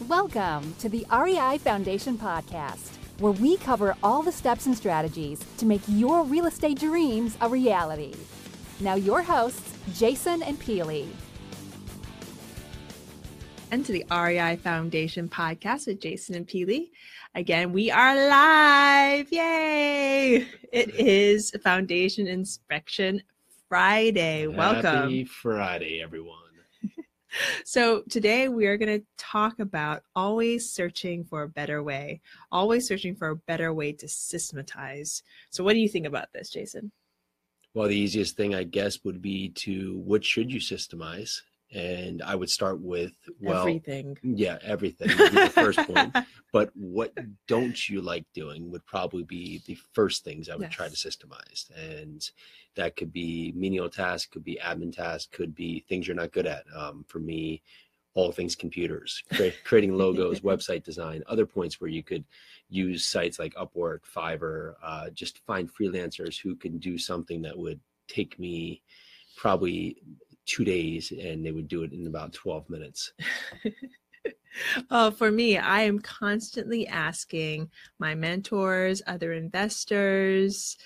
Welcome to the REI Foundation Podcast, where we cover all the steps and strategies to make your real estate dreams a reality. Now, your hosts, Jason and Peely. And to the REI Foundation Podcast with Jason and Peely. Again, we are live. Yay! It is Foundation Inspection Friday. Welcome. Happy Friday, everyone. So, today we are going to talk about always searching for a better way, always searching for a better way to systematize. So, what do you think about this, Jason? Well, the easiest thing, I guess, would be to what should you systemize? And I would start with, well, Everything. yeah, everything would be the first point. But what don't you like doing would probably be the first things I would try to systemize. And that could be menial tasks, could be admin tasks, could be things you're not good at. Um, for me, all things computers, cre- creating logos, website design, other points where you could use sites like Upwork, Fiverr, uh, just find freelancers who can do something that would take me probably two days and they would do it in about 12 minutes. Oh, for me, I am constantly asking my mentors, other investors,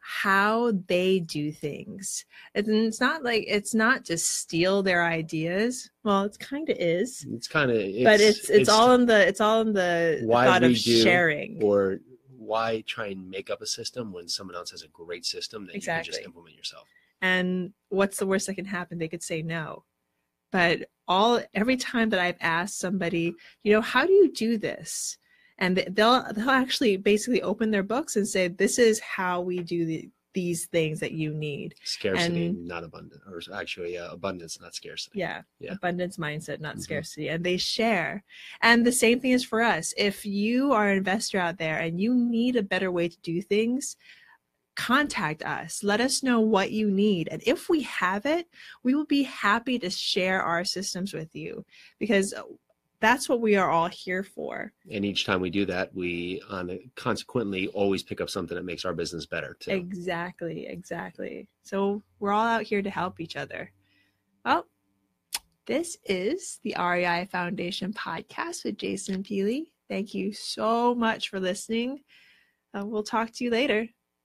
how they do things. And it's not like it's not to steal their ideas. Well, it kind of is, It's kind of, but it's, it's all in the it's all in the Why thought of sharing. or why try and make up a system when someone else has a great system that you can just implement yourself. And what's the worst that can happen? They could say no. But all every time that i've asked somebody you know how do you do this? And they'll they'll actually basically open their books and say this is how we do the, these things that you need. Scarcity, And- not abundant, or actually uh, abundance, not scarcity. yeah, Yeah. abundance mindset not Mhm. scarcity. And they share. And the same thing is for us. If you are an investor out there and you need a better way to do things contact us let us know what you need and if we have it we will be happy to share our systems with you because that's what we are all here for And each time we do that, we on consequently always pick up something that makes our business better too. exactly exactly so we're all out here to help each other well this is the REI Foundation podcast with Jason Peely. Thank you so much for listening. Uh, we'll talk to you later.